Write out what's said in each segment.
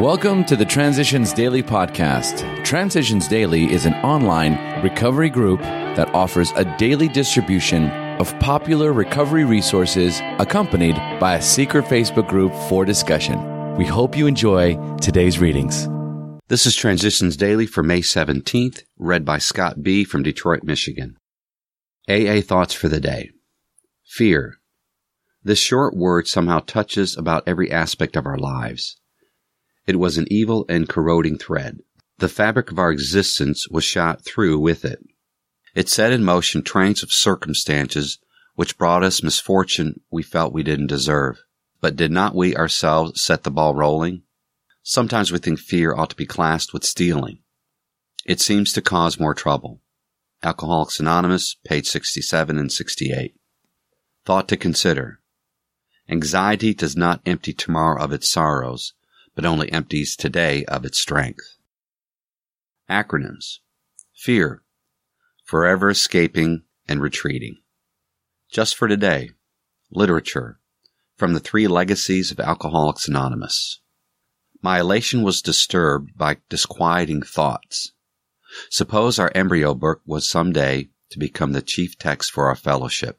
Welcome to the Transitions Daily podcast. Transitions Daily is an online recovery group that offers a daily distribution of popular recovery resources accompanied by a secret Facebook group for discussion. We hope you enjoy today's readings. This is Transitions Daily for May 17th, read by Scott B. from Detroit, Michigan. AA Thoughts for the Day. Fear. This short word somehow touches about every aspect of our lives. It was an evil and corroding thread. The fabric of our existence was shot through with it. It set in motion trains of circumstances which brought us misfortune we felt we didn't deserve. But did not we ourselves set the ball rolling? Sometimes we think fear ought to be classed with stealing. It seems to cause more trouble. Alcoholics Anonymous, page 67 and 68. Thought to consider. Anxiety does not empty tomorrow of its sorrows, but only empties today of its strength. Acronyms. Fear. Forever escaping and retreating. Just for today. Literature. From the three legacies of Alcoholics Anonymous. My elation was disturbed by disquieting thoughts. Suppose our embryo book was some day to become the chief text for our fellowship.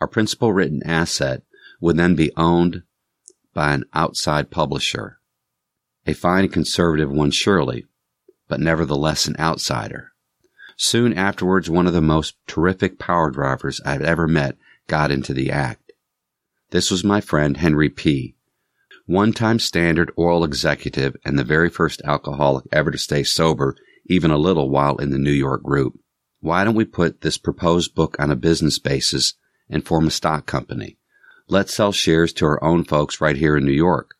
Our principal written asset would then be owned by an outside publisher a fine conservative one surely, but nevertheless an outsider. Soon afterwards, one of the most terrific power drivers I had ever met got into the act. This was my friend Henry P., one time standard oil executive and the very first alcoholic ever to stay sober even a little while in the New York group. Why don't we put this proposed book on a business basis and form a stock company? Let's sell shares to our own folks right here in New York.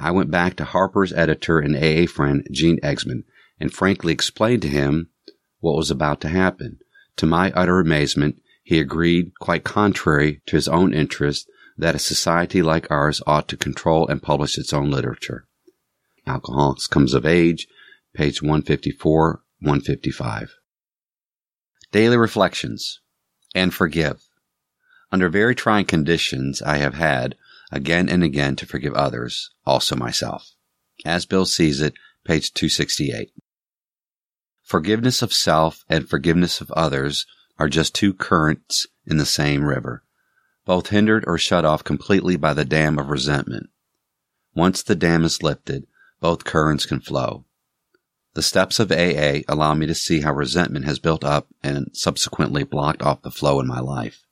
I went back to Harper's editor and AA friend Gene Exman and frankly explained to him what was about to happen. To my utter amazement, he agreed, quite contrary to his own interest, that a society like ours ought to control and publish its own literature. Alcoholics Comes of Age, page 154, 155. Daily Reflections and Forgive. Under very trying conditions, I have had, again and again to forgive others, also myself. As Bill sees it, page 268. Forgiveness of self and forgiveness of others are just two currents in the same river, both hindered or shut off completely by the dam of resentment. Once the dam is lifted, both currents can flow. The steps of AA allow me to see how resentment has built up and subsequently blocked off the flow in my life.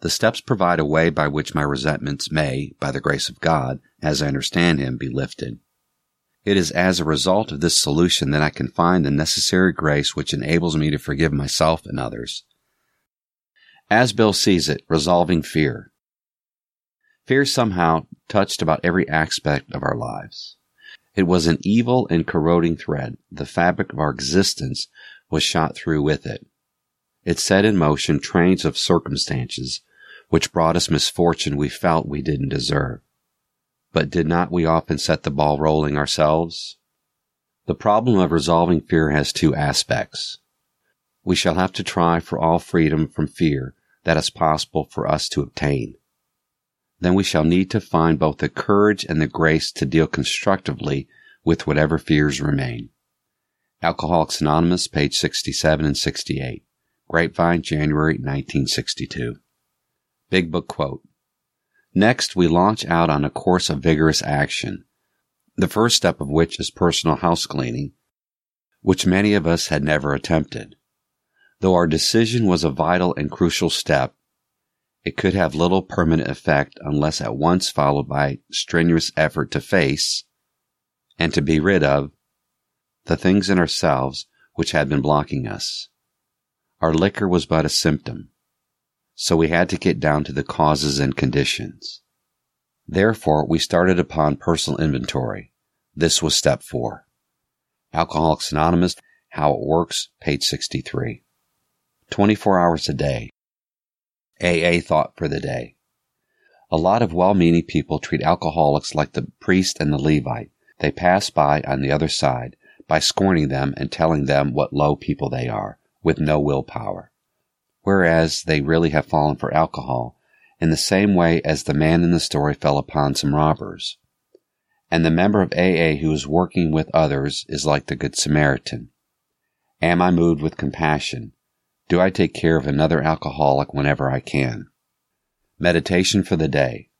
The steps provide a way by which my resentments may, by the grace of God, as I understand Him, be lifted. It is as a result of this solution that I can find the necessary grace which enables me to forgive myself and others. As Bill sees it, resolving fear. Fear somehow touched about every aspect of our lives. It was an evil and corroding thread. The fabric of our existence was shot through with it. It set in motion trains of circumstances which brought us misfortune we felt we didn't deserve. But did not we often set the ball rolling ourselves? The problem of resolving fear has two aspects. We shall have to try for all freedom from fear that is possible for us to obtain. Then we shall need to find both the courage and the grace to deal constructively with whatever fears remain. Alcoholics Anonymous, page 67 and 68. Grapevine, January 1962. Big Book quote. Next, we launch out on a course of vigorous action, the first step of which is personal house cleaning, which many of us had never attempted. Though our decision was a vital and crucial step, it could have little permanent effect unless at once followed by strenuous effort to face and to be rid of the things in ourselves which had been blocking us. Our liquor was but a symptom so we had to get down to the causes and conditions. Therefore, we started upon personal inventory. This was step four. Alcoholics Anonymous, How It Works, page 63. 24 hours a day. AA thought for the day. A lot of well-meaning people treat alcoholics like the priest and the Levite. They pass by on the other side by scorning them and telling them what low people they are, with no willpower whereas they really have fallen for alcohol, in the same way as the man in the story fell upon some robbers. And the member of AA who is working with others is like the Good Samaritan. Am I moved with compassion? Do I take care of another alcoholic whenever I can? Meditation for the day.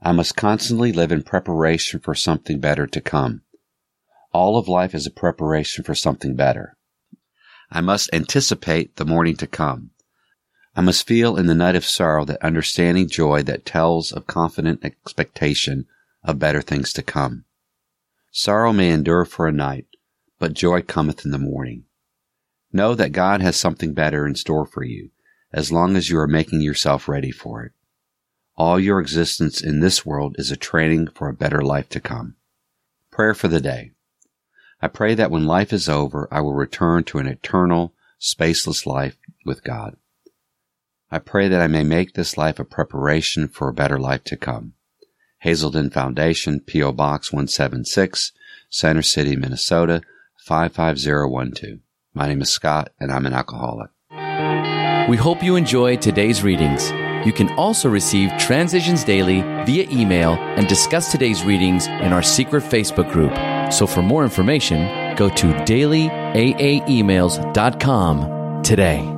I must constantly live in preparation for something better to come. All of life is a preparation for something better. I must anticipate the morning to come. I must feel in the night of sorrow that understanding joy that tells of confident expectation of better things to come. Sorrow may endure for a night, but joy cometh in the morning. Know that God has something better in store for you, as long as you are making yourself ready for it. All your existence in this world is a training for a better life to come. Prayer for the day. I pray that when life is over, I will return to an eternal, spaceless life with God. I pray that I may make this life a preparation for a better life to come. Hazelden Foundation, P.O. Box 176, Center City, Minnesota 55012. My name is Scott, and I'm an alcoholic. We hope you enjoyed today's readings. You can also receive Transitions Daily via email and discuss today's readings in our secret Facebook group. So for more information, go to dailyaaemails.com today.